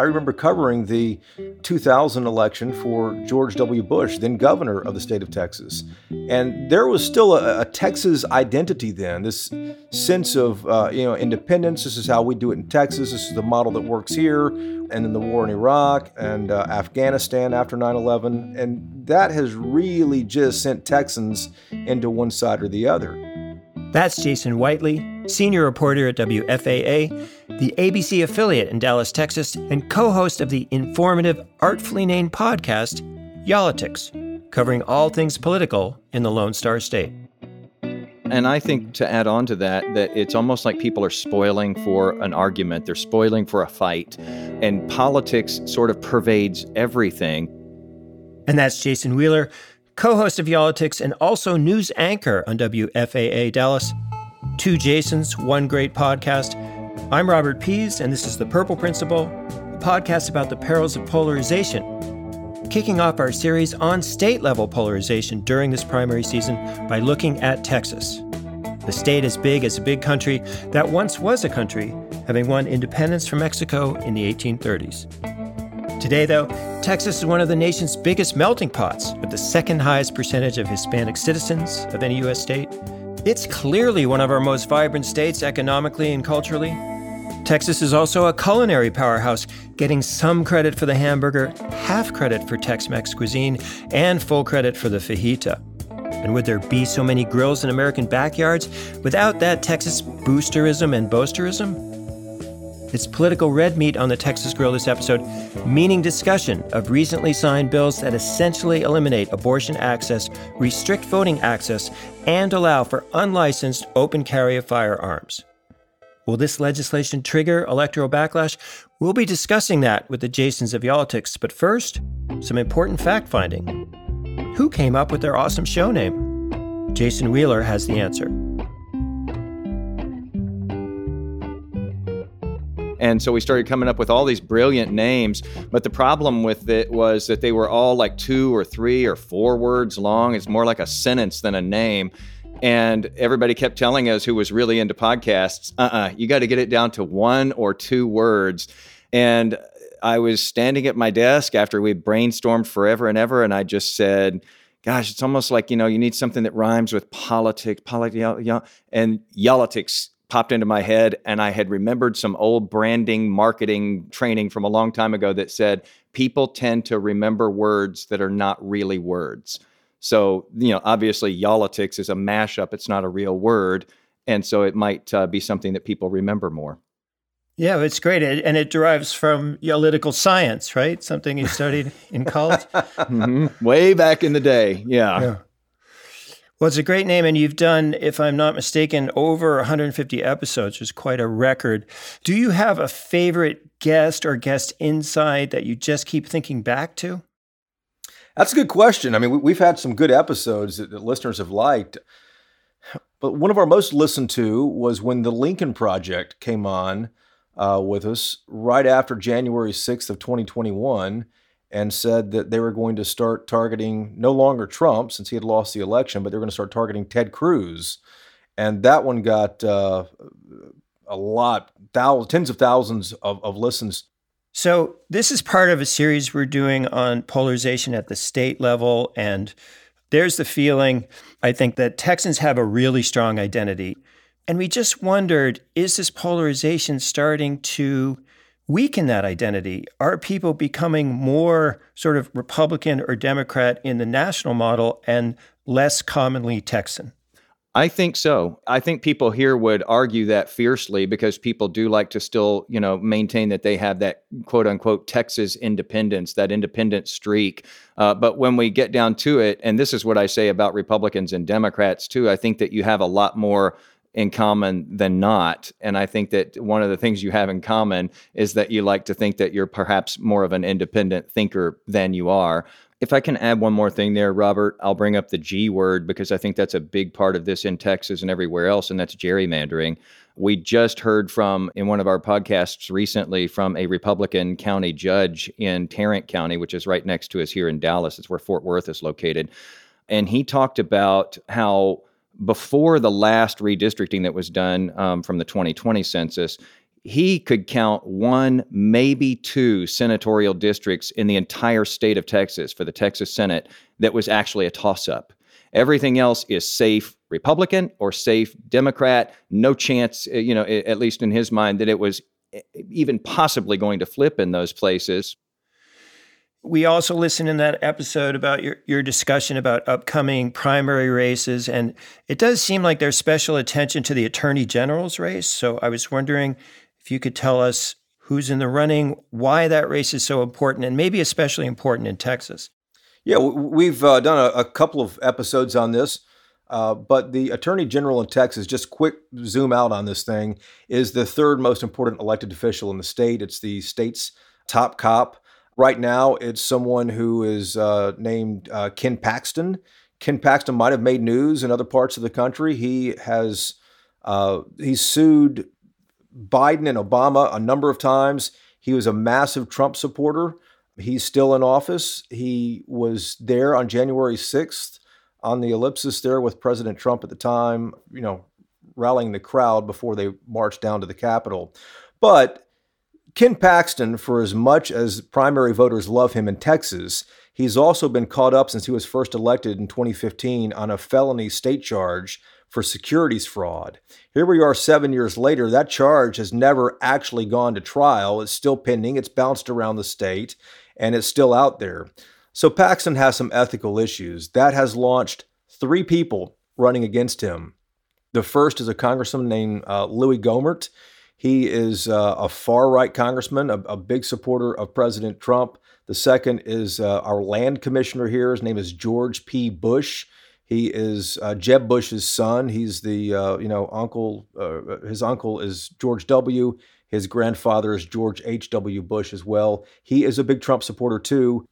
I remember covering the 2000 election for George W. Bush, then governor of the state of Texas. And there was still a, a Texas identity then, this sense of uh, you know independence. This is how we do it in Texas. This is the model that works here. And then the war in Iraq and uh, Afghanistan after 9 11. And that has really just sent Texans into one side or the other. That's Jason Whitely, senior reporter at WFAA, the ABC affiliate in Dallas, Texas, and co host of the informative, artfully named podcast, Y'all-itics, covering all things political in the Lone Star State. And I think to add on to that, that it's almost like people are spoiling for an argument, they're spoiling for a fight, and politics sort of pervades everything. And that's Jason Wheeler, co host of Y'all-itics and also news anchor on WFAA Dallas. Two Jasons, one great podcast. I'm Robert Pease, and this is The Purple Principle, a podcast about the perils of polarization. Kicking off our series on state level polarization during this primary season by looking at Texas. The state as big as a big country that once was a country, having won independence from Mexico in the 1830s. Today, though, Texas is one of the nation's biggest melting pots, with the second highest percentage of Hispanic citizens of any U.S. state. It's clearly one of our most vibrant states economically and culturally. Texas is also a culinary powerhouse, getting some credit for the hamburger, half credit for Tex Mex cuisine, and full credit for the fajita. And would there be so many grills in American backyards without that Texas boosterism and boasterism? It's political red meat on the Texas Grill this episode, meaning discussion of recently signed bills that essentially eliminate abortion access, restrict voting access, and allow for unlicensed open carry of firearms. Will this legislation trigger electoral backlash? We'll be discussing that with the Jasons of Y'all-itics, but first, some important fact finding. Who came up with their awesome show name? Jason Wheeler has the answer. And so we started coming up with all these brilliant names. But the problem with it was that they were all like two or three or four words long. It's more like a sentence than a name. And everybody kept telling us who was really into podcasts, uh uh-uh, uh you got to get it down to one or two words. And I was standing at my desk after we brainstormed forever and ever, and I just said, Gosh, it's almost like, you know, you need something that rhymes with politics, politics, and y'all-itics popped into my head and I had remembered some old branding marketing training from a long time ago that said people tend to remember words that are not really words. So, you know, obviously y'all-itics is a mashup, it's not a real word, and so it might uh, be something that people remember more. Yeah, it's great. And it derives from analytical science, right? Something you studied in college? mm-hmm. Way back in the day. Yeah. yeah. Well, it's a great name, and you've done, if I'm not mistaken, over 150 episodes, which is quite a record. Do you have a favorite guest or guest insight that you just keep thinking back to? That's a good question. I mean, we've had some good episodes that, listeners have liked. But one of our most listened to was when the Lincoln Project came on uh, with us right after January 6th of 2021 and said that they were going to start targeting no longer Trump since he had lost the election, but they're going to start targeting Ted Cruz. And that one got uh, a lot, thousands, tens of thousands of, of listens. So, this is part of a series we're doing on polarization at the state level. And there's the feeling, I think, that Texans have a really strong identity. And we just wondered is this polarization starting to weaken that identity? Are people becoming more sort of Republican or Democrat in the national model and less commonly Texan? I think so. I think people here would argue that fiercely because people do like to still, you know, maintain that they have that quote unquote Texas independence, that independent streak. Uh, but when we get down to it, and this is what I say about Republicans and Democrats too, I think that you have a lot more in common than not. And I think that one of the things you have in common is that you like to think that you're perhaps more of an independent thinker than you are. If I can add one more thing there, Robert, I'll bring up the G word because I think that's a big part of this in Texas and everywhere else, and that's gerrymandering. We just heard from, in one of our podcasts recently, from a Republican county judge in Tarrant County, which is right next to us here in Dallas. It's where Fort Worth is located. And he talked about how before the last redistricting that was done um, from the 2020 census, he could count one, maybe two senatorial districts in the entire state of Texas for the Texas Senate that was actually a toss up. Everything else is safe Republican or safe Democrat. No chance, uh, you know, at least in his mind, that it was even possibly going to flip in those places. We also listened in that episode about your, your discussion about upcoming primary races, and it does seem like there's special attention to the attorney general's race. So I was wondering if you could tell us who's in the running, why that race is so important, and maybe especially important in Texas. Yeah, we've uh, done a, a, couple of episodes on this, uh, but the Attorney General in Texas, just quick zoom out on this thing, is the third most important elected official in the state. It's the state's top cop. Right now, it's someone who is uh, named uh, Ken Paxton. Ken Paxton might have made news in other parts of the country. He has uh, he's sued Biden and Obama a number of times. He was a massive Trump supporter. He's still in office. He was there on January 6th on the ellipsis there with President Trump at the time, you know, rallying the crowd before they marched down to the Capitol. But Ken Paxton, for as much as primary voters love him in Texas, he's also been caught up since he was first elected in 2015 on a felony state charge for securities fraud. Here we are seven years later. That charge has never actually gone to trial. It's still pending, it's bounced around the state, and it's still out there. So Paxton has some ethical issues. That has launched three people running against him. The first is a congressman named uh, Louis Gohmert. He is uh, a far right congressman, a, a, big supporter of President Trump. The second is uh, our land commissioner here. His name is George P. Bush. He is uh, Jeb Bush's son. He's the uh, you know uncle. Uh, his uncle is George W. His grandfather is George H. W. Bush as well. He is a big Trump supporter too.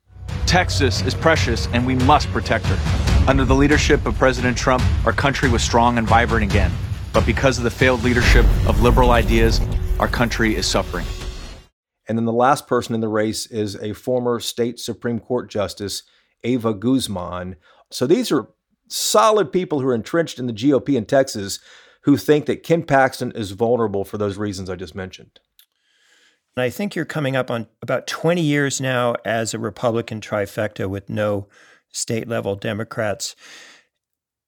Texas is precious, and we must protect her. Under the leadership of President Trump, our country was strong and vibrant again. But because of the failed leadership of liberal ideas, our country is suffering. And then the last person in the race is a former state Supreme Court Justice, Eva Guzman. So these are solid people who are entrenched in the GOP in Texas who think that Ken Paxton is vulnerable for those reasons I just mentioned. And I think you're coming up on about 20 years now as a Republican trifecta with no state level Democrats.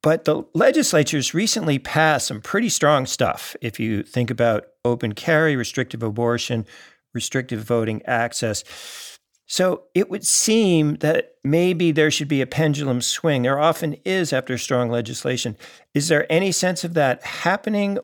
But the legislature's recently passed some pretty strong stuff. If you think about open carry, restrictive abortion, restrictive voting access. So it would seem that maybe there should be a pendulum swing. There often is after strong legislation. Is there any sense of that happening?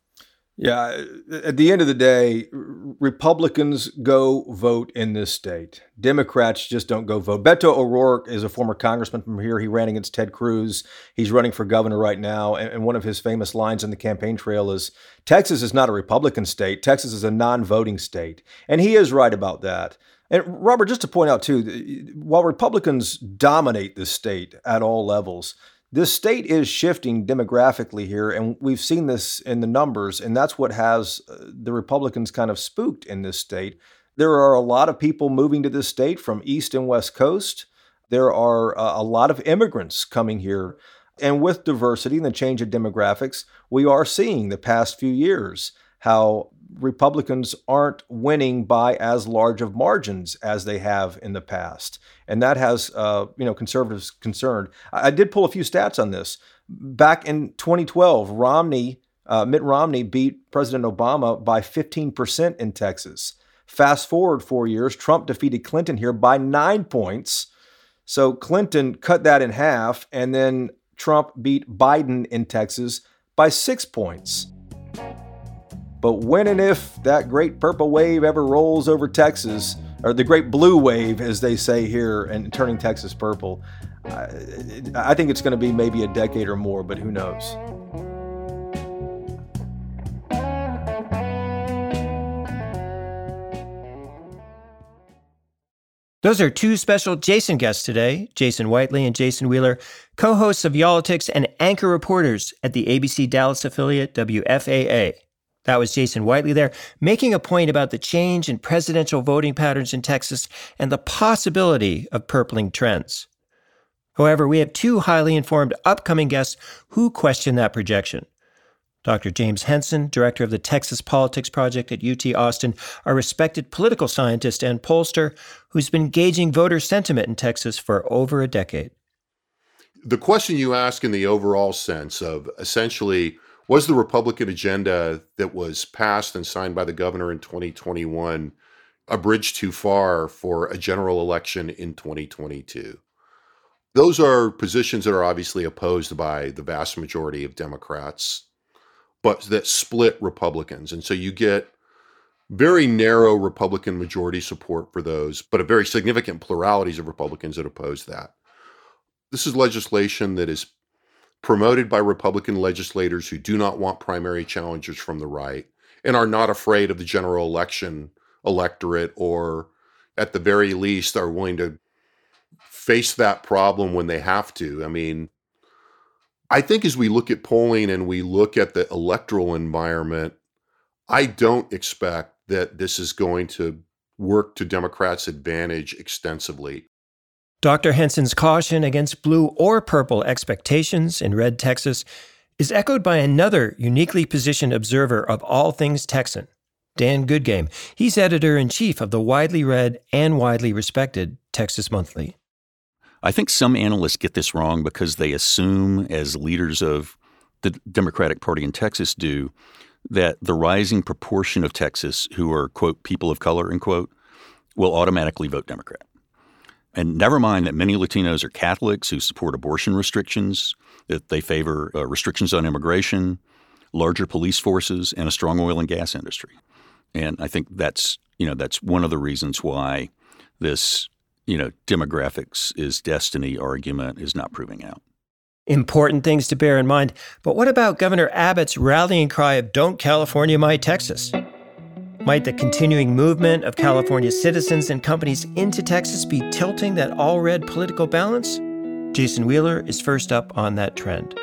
Yeah, at the end of the day, Republicans go vote in this state. Democrats just don't go vote. Beto O'Rourke is a former congressman from here. He ran against Ted Cruz. He's running for governor right now. And one of his famous lines in the campaign trail is Texas is not a Republican state, Texas is a non voting state. And he is right about that. And Robert, just to point out too, while Republicans dominate the state at all levels, this state is shifting demographically here, and we've seen this in the numbers, and that's what has uh, the Republicans kind of spooked in this state. There are a lot of people moving to this state from East and West Coast. There are uh, a lot of immigrants coming here. And with diversity and the change of demographics, we are seeing the past few years how Republicans aren't winning by as large of margins as they have in the past, and that has uh, you know conservatives concerned. I, I, did pull a few stats on this. Back in 2012, Romney, uh, Mitt Romney beat President Obama by 15% in Texas. Fast forward four years, Trump defeated Clinton here by nine points. So Clinton cut that in half, and then Trump beat Biden in Texas by six points. But when and if that great purple wave ever rolls over Texas, or the great blue wave, as they say here, and turning Texas purple, I, I think it's going to be maybe a decade or more, but who knows? Those are two special Jason guests today, Jason Whitely and Jason Wheeler, co hosts of Y'all-itics and anchor reporters at the ABC Dallas affiliate WFAA. That was Jason Whitely there, making a point about the change in presidential voting patterns in Texas and the possibility of purpling trends. However, we have two highly informed upcoming guests who question that projection. Dr. James Henson, director of the Texas Politics Project at UT Austin, a respected political scientist and pollster who's been gauging voter sentiment in Texas for over a decade. The question you ask in the overall sense of essentially was the Republican agenda that was passed and signed by the governor in 2021 a bridge too far for a general election in 2022? Those are positions that are obviously opposed by the vast majority of Democrats, but that split Republicans. And so you get very narrow Republican majority support for those, but a very significant pluralities of Republicans that oppose that. This is legislation that is promoted by Republican legislators who do not want primary challengers from the right and are not afraid of the general election electorate or at the very least are willing to face that problem when they have to. I mean, I think as we look at polling and we look at the electoral environment, I don't expect that this is going to work to Democrats' advantage extensively. Dr. Henson's caution against blue or purple expectations in red Texas is echoed by another uniquely positioned observer of all things Texan, Dan Goodgame. He's editor in chief of the widely read and widely respected Texas Monthly. I think some analysts get this wrong because they assume, as leaders of the Democratic Party in Texas do, that the rising proportion of Texas who are, quote, people of color, end quote, will automatically vote Democrat. And never mind that many Latinos are Catholics who support abortion restrictions, that they favor uh, restrictions on immigration, larger police forces, and a strong oil and gas industry. And I think that's, you know, that's one of the reasons why this you know, demographics is destiny argument is not proving out. Important things to bear in mind. But what about Governor Abbott's rallying cry of Don't California My Texas? Might the continuing movement of California citizens and companies into Texas be tilting that all red political balance? Jason Wheeler is first up on that trend.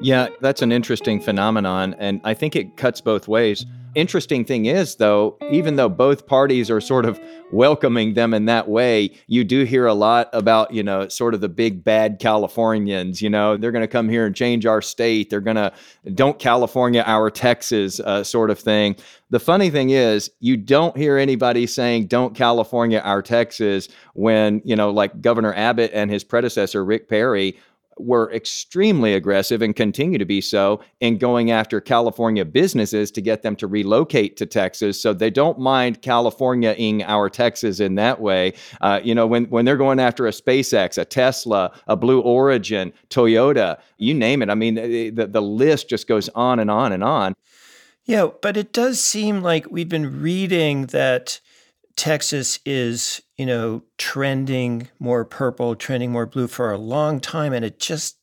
Yeah, that's an interesting phenomenon. And I think it cuts both ways. Interesting thing is, though, even though both parties are sort of welcoming them in that way, you do hear a lot about, you know, sort of the big bad Californians. You know, they're going to come here and change our state. They're going to don't California our Texas uh, sort of thing. The funny thing is, you don't hear anybody saying don't California our Texas when, you know, like Governor Abbott and his predecessor, Rick Perry, were extremely aggressive and continue to be so in going after California businesses to get them to relocate to Texas. So they don't mind Californiaing our Texas in that way. Uh, you know, when, when they're going after a SpaceX, a Tesla, a Blue Origin, Toyota, you name it. I mean, the, the list just goes on and on and on. Yeah, but it does seem like we've been reading that Texas is, you know, trending more purple, trending more blue for a long time, and it just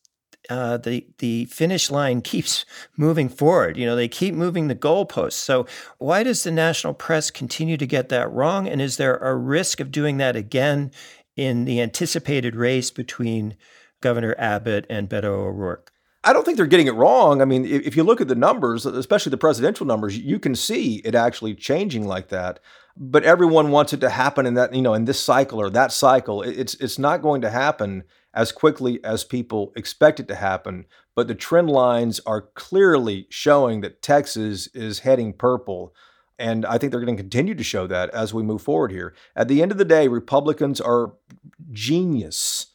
uh, the the finish line keeps moving forward. You know, they keep moving the goalposts. So why does the national press continue to get that wrong? And is there a risk of doing that again in the anticipated race between Governor Abbott and Beto O'Rourke? I don't think they're getting it wrong. I mean, if you look at the numbers, especially the presidential numbers, you can see it actually changing like that. But everyone wants it to happen in that you know in this cycle or that cycle. It's it's not going to happen as quickly as people expect it to happen. But the trend lines are clearly showing that Texas is heading purple. And I think they're going to continue to show that as we move forward here. At the end of the day Republicans are genius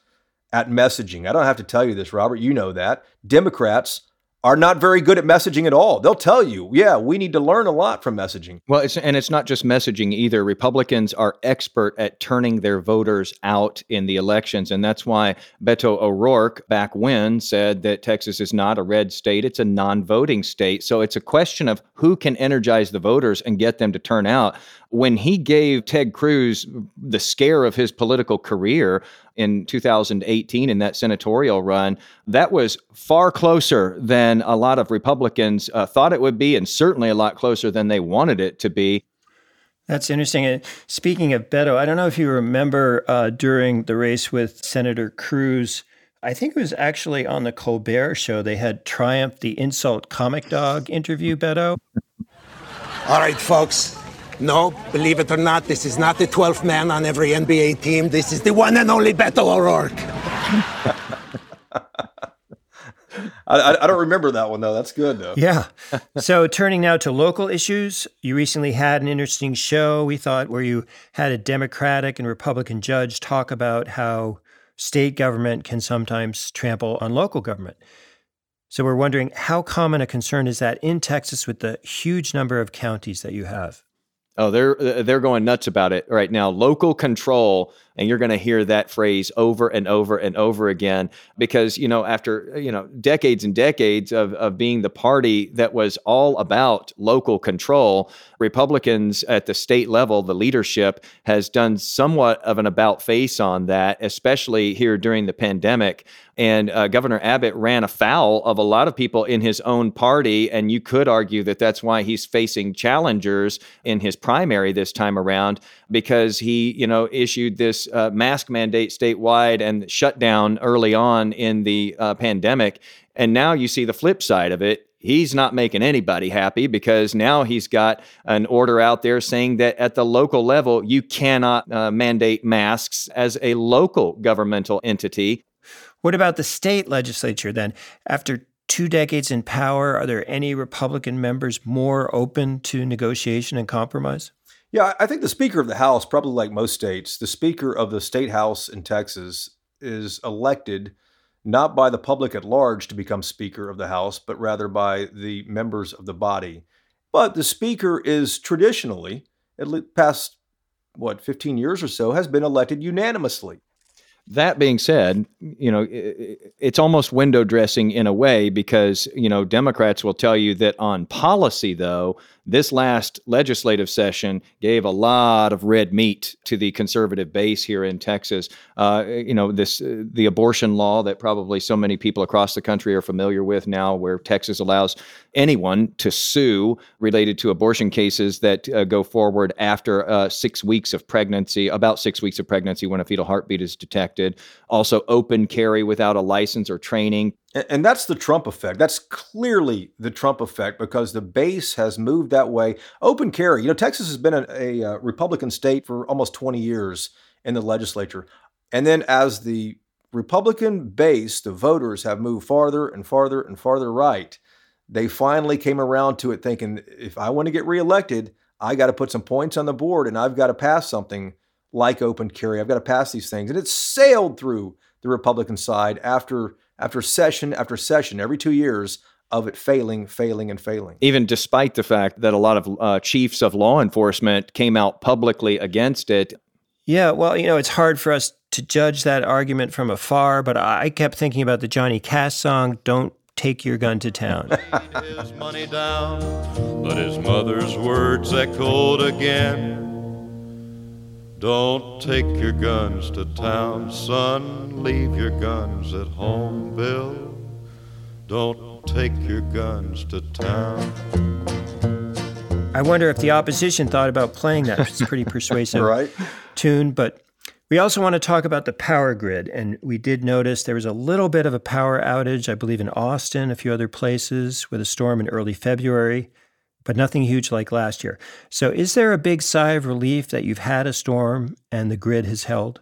at messaging I don't have to tell you this Robert you know that Democrats are not very good at messaging at all. They'll tell you, yeah, we need to learn a lot from messaging. Well, it's, and it's not just messaging either. Republicans are expert at turning their voters out in the elections. And that's why Beto O'Rourke back when said that Texas is not a red state, it's a non voting state. So it's a question of who can energize the voters and get them to turn out when he gave Ted Cruz the scare of his political career in 2018 in that senatorial run, that was far closer than a lot of Republicans uh, thought it would be, and certainly a lot closer than they wanted it to be. That's interesting. And speaking of Beto, I don't know if you remember uh, during the race with Senator Cruz. I think it was actually on the Colbert show. They had Triumph, the insult comic dog interview Beto. All right, folks. No, believe it or not, this is not the 12th man on every NBA team. This is the one and only Beto O'Rourke. I, I, don't remember that one though. That's good though. Yeah. so turning now to local issues, you recently had an interesting show. We thought where you had a Democratic and Republican judge talk about how state government can sometimes trample on local government. So we're wondering how common a concern is that in Texas with the huge number of counties that you have? Oh, they're uh, they're going nuts about it right now. Local control and you're going to hear that phrase over and over and over again because you know after you know decades and decades of, of being the party that was all about local control republicans at the state level the leadership has done somewhat of an about face on that especially here during the pandemic and uh, Governor Abbott ran afoul of a lot of people in his own party. And you could argue that that's why he's facing challengers in his primary this time around, because he, you know, issued this uh, mask mandate statewide and shutdown early on in the uh, pandemic. And now you see the flip side of it. He's not making anybody happy because now he's got an order out there saying that at the local level, you cannot uh, mandate masks as a local governmental entity. What about the state legislature then? After two decades in power, are there any Republican members more open to negotiation and compromise? Yeah, I think the Speaker of the House, probably like most states, the Speaker of the State House in Texas is elected not by the public at large to become Speaker of the House, but rather by the members of the body. But the Speaker is traditionally, at least past, what, 15 years or so, has been elected unanimously. That being said, you know, it's almost window dressing in a way because, you know, Democrats will tell you that on policy, though, this last legislative session gave a lot of red meat to the conservative base here in Texas. Uh, you know, this uh, the abortion law that probably so many people across the country are familiar with now, where Texas allows anyone to sue related to abortion cases that uh, go forward after uh, six weeks of pregnancy, about six weeks of pregnancy when a fetal heartbeat is detected. Also, open carry without a license or training and that's the Trump effect. That's clearly the Trump effect because the base has moved that way. Open carry. You know, Texas has been a, a, uh, Republican state for almost 20 years in the legislature. And then as the Republican base, the voters have moved farther and farther and farther right, they finally came around to it thinking if I want to get reelected, I got to put some points on the board and I've got to pass something like open carry. I've got to pass these things. And it sailed through the Republican side after after session after session, every two years, of it failing, failing, and failing. Even despite the fact that a lot of uh, chiefs of law enforcement came out publicly against it. Yeah, well, you know, it's hard for us to judge that argument from afar, but I kept thinking about the Johnny Cash song, Don't Take Your Gun to Town. his money down, but his mother's words echoed again. Don't take your guns to town, son. Leave your guns at home, Bill. Don't take your guns to town. I wonder if the opposition thought about playing that. It's pretty persuasive right? tune, but we also want to talk about the power grid. And we did notice there was a little bit of a power outage, I believe, in Austin, a few other places with a storm in early February but nothing huge like last year. So, is there a big sigh of relief that you've had a storm and the grid has held?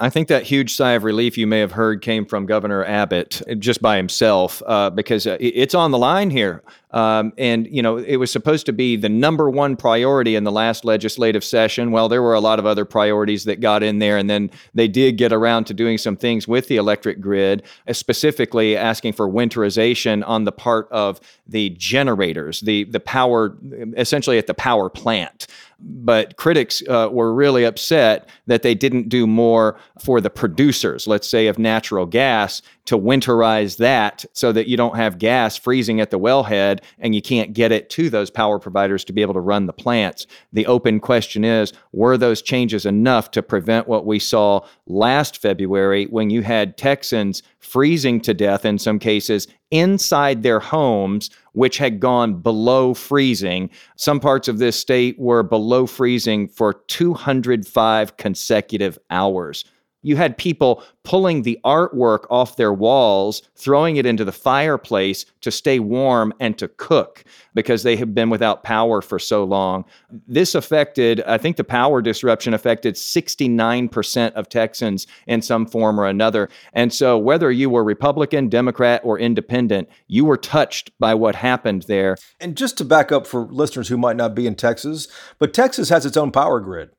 I think that huge sigh of relief you may have heard came from Governor Abbott just by himself, uh, because uh, it's on the line here. Um, and, you know, it was supposed to be the number one priority in the last legislative session. Well, there were a lot of other priorities that got in there. And then they did get around to doing some things with the electric grid, uh, specifically asking for winterization on the part of the generators, the, the power, essentially at the power plant but critics uh, were really upset that they didn't do more for the producers, let's say, of natural gas to winterize that so that you don't have gas freezing at the wellhead and you can't get it to those power providers to be able to run the plants. The open question is were those changes enough to prevent what we saw last February when you had Texans freezing to death in some cases inside their homes, which had gone below freezing. Some parts of this state were below freezing for 205 consecutive hours. You had people pulling the artwork off their walls, throwing it into the fireplace to stay warm and to cook because they have been without power for so long. This affected, I think the power disruption affected 69% of Texans in some form or another. And so, whether you were Republican, Democrat, or independent, you were touched by what happened there. And just to back up for listeners who might not be in Texas, but Texas has its own power grid.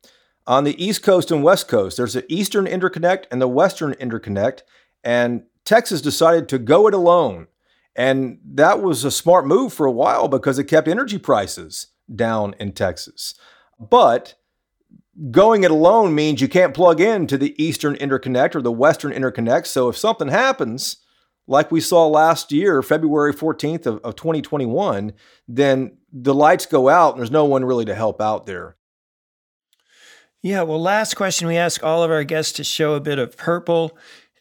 On the East Coast and West Coast, there's the Eastern Interconnect and the Western Interconnect, and Texas decided to go it alone. And that was a smart move for a while because it kept energy prices down in Texas. But going it alone means you can't plug in to the Eastern Interconnect or the Western Interconnect. So if something happens, like we saw last year, February 14th of, of 2021, then the lights go out and there's no one really to help out there. Yeah, well, last question we ask all of our guests to show a bit of purple.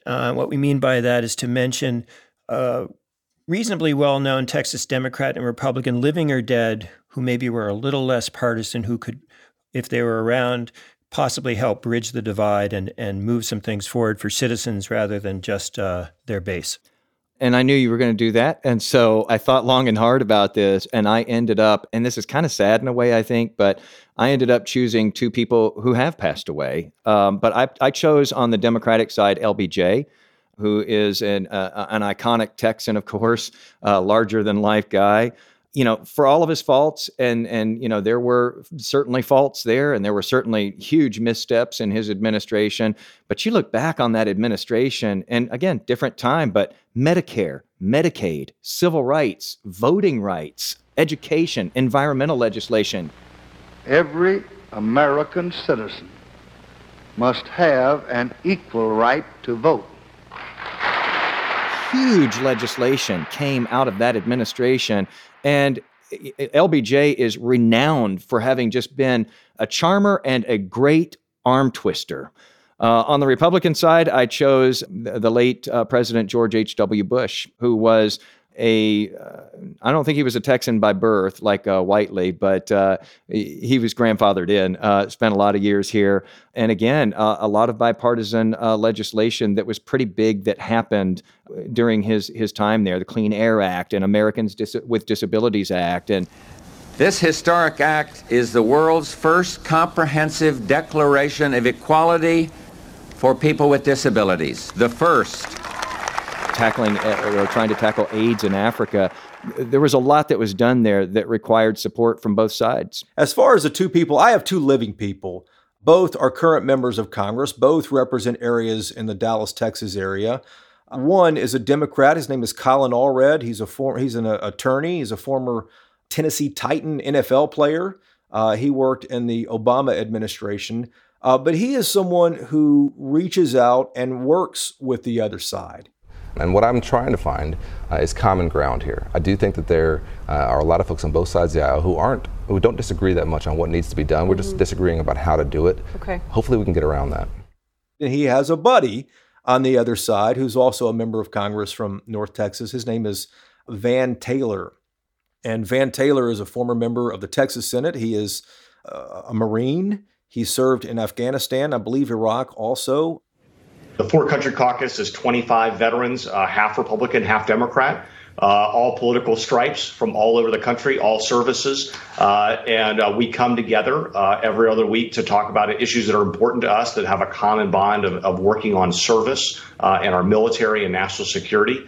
Uh, what we mean by that is to mention a reasonably well known Texas Democrat and Republican, living or dead, who maybe were a little less partisan, who could, if they were around, possibly help bridge the divide and, and move some things forward for citizens rather than just uh, their base and I knew you were going to do that. And so I thought long and hard about this, and I ended up, and this is kind of sad in a way, I think, but I ended up choosing two people who have passed away. Um, but I, I, chose on the Democratic side LBJ, who is an, uh, an iconic Texan, of course, uh, larger than life guy you know, for all of his faults, and and you know, there were certainly faults there, and there were certainly huge missteps in his administration. But you look back on that administration, and again, different time, but Medicare, Medicaid, civil rights, voting rights, education, environmental legislation. Every American citizen must have an equal right to vote. Huge legislation came out of that administration and LBJ is renowned for having just been a charmer and a great arm twister. Uh, on the Republican side, I chose the, late uh, President George H.W. Bush, who was a uh, I don't think he was a Texan by birth like uh, Whitely, but uh, he was grandfathered in. Uh, spent a lot of years here, and again, uh, a lot of bipartisan uh, legislation that was pretty big that happened during his his time there. The Clean Air Act and Americans Dis- with Disabilities Act, and this historic act is the world's first comprehensive declaration of equality for people with disabilities. The first tackling uh, or trying to tackle AIDS in Africa. There was a lot that was done there that required support from both sides. As far as the two people, I have two living people. Both are current members of Congress. Both represent areas in the Dallas, Texas area. One is a Democrat. His name is Colin Allred. He's a former, he's an uh, attorney. He's a former Tennessee Titan NFL player. Uh, he worked in the Obama administration. Uh, but he is someone who reaches out and works with the other side. And what I'm trying to find uh, is common ground here. I do think that there uh, are a lot of folks on both sides of the aisle who aren't, who don't disagree that much on what needs to be done. We're mm-hmm. just disagreeing about how to do it. Okay. Hopefully, we can get around that. And he has a buddy on the other side who's also a member of Congress from North Texas. His name is Van Taylor. And Van Taylor is a former member of the Texas Senate. He is uh, a Marine. He served in Afghanistan, I believe Iraq also. The For Country Caucus is 25 veterans, uh, half Republican, half Democrat. Uh, all political stripes from all over the country, all services. Uh, and uh, we come together uh, every other week to talk about issues that are important to us that have a common bond of, of working on service uh, and our military and national security.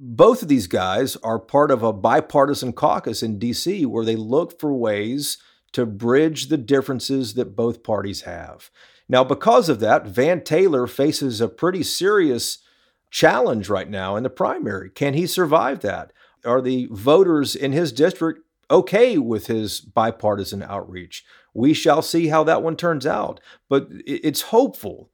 Both of these guys are part of a bipartisan caucus in D.C. where they look for ways to bridge the differences that both parties have. Now, because of that, Van Taylor faces a pretty serious challenge right now in the primary. Can he survive that? Are the voters in his district okay with his bipartisan outreach? We shall see how that one turns out. But it's hopeful,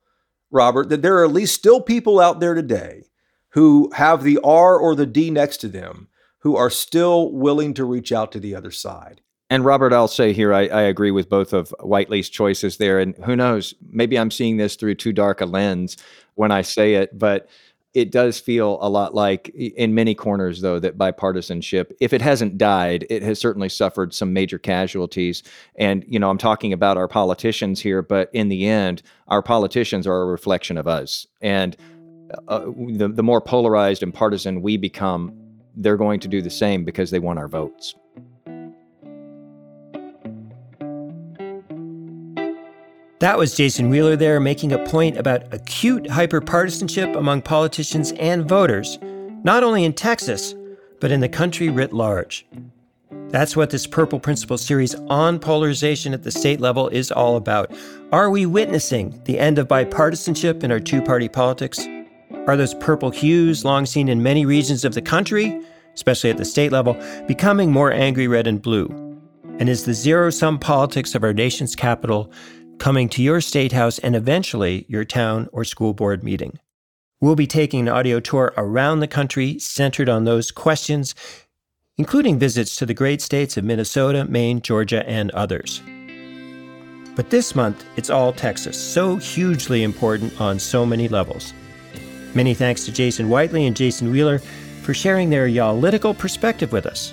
Robert, that there are at least still people out there today who have the R or the D next to them who are still willing to reach out to the other side. And Robert, I'll say here, I, I, agree with both of Whitely's choices there. And who knows, maybe I'm seeing this through too dark a lens when I say it, but it does feel a lot like in many corners though that bipartisanship if it hasn't died it has certainly suffered some major casualties. And you know i'm talking about our politicians here but in the end our politicians are a reflection of us. And uh, the, the more polarized and partisan we become they're going to do the same because they want our votes That was Jason Wheeler there making a point about acute hyperpartisanship among politicians and voters, not only in Texas, but in the country writ large. That's what this Purple Principle series on polarization at the state level is all about. Are we witnessing the end of bipartisanship in our two party politics? Are those purple hues, long seen in many regions of the country, especially at the state level, becoming more angry red and blue? And is the zero sum politics of our nation's capital coming to your state house and eventually your town or school board meeting. We'll be taking an audio tour around the country centered on those questions, including visits to the great states of Minnesota, Maine, Georgia, and others. But this month, it's all Texas, so hugely important on so many levels. Many thanks to Jason Whitely and Jason Wheeler for sharing their y'all-litical perspective with us.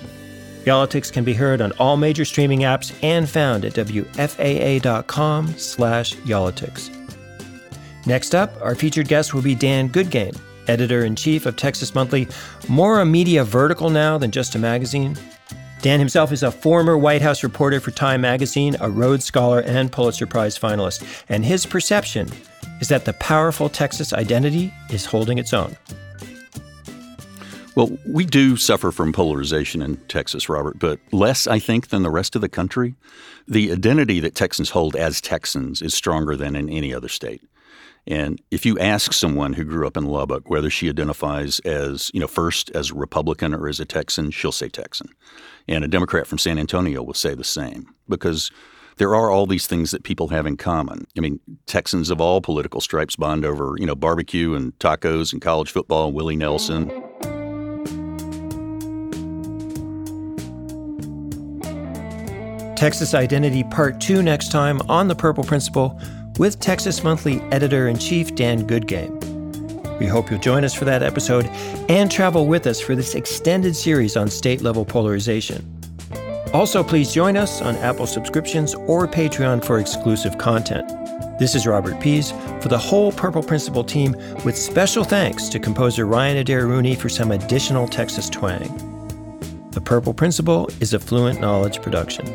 Y'all-itics can be heard on all major streaming apps and found at wfaa.com slash y'all-itics. Next up, our featured guest will be Dan Goodgame, editor-in-chief of Texas Monthly, more a media vertical now than just a magazine. Dan himself is a former White House reporter for Time magazine, a Rhodes Scholar and Pulitzer Prize finalist, and his perception is that the powerful Texas identity is holding its own. Well, we do suffer from polarization in Texas, Robert, but less, I think, than the rest of the country. The identity that Texans hold as Texans is stronger than in any other state. And if you ask someone who grew up in Lubbock whether she identifies as, you know, first as a Republican or as a Texan, she'll say Texan. And a Democrat from San Antonio will say the same because there are all these things that people have in common. I mean, Texans of all political stripes bond over, you know, barbecue and tacos and college football and Willie Nelson. Mm. Texas Identity Part 2 next time on The Purple Principle with Texas Monthly editor in chief Dan Goodgame. We hope you'll join us for that episode and travel with us for this extended series on state level polarization. Also, please join us on Apple subscriptions or Patreon for exclusive content. This is Robert Pease for the whole Purple Principle team, with special thanks to composer Ryan Adair Rooney for some additional Texas twang. The Purple Principle is a Fluent Knowledge production.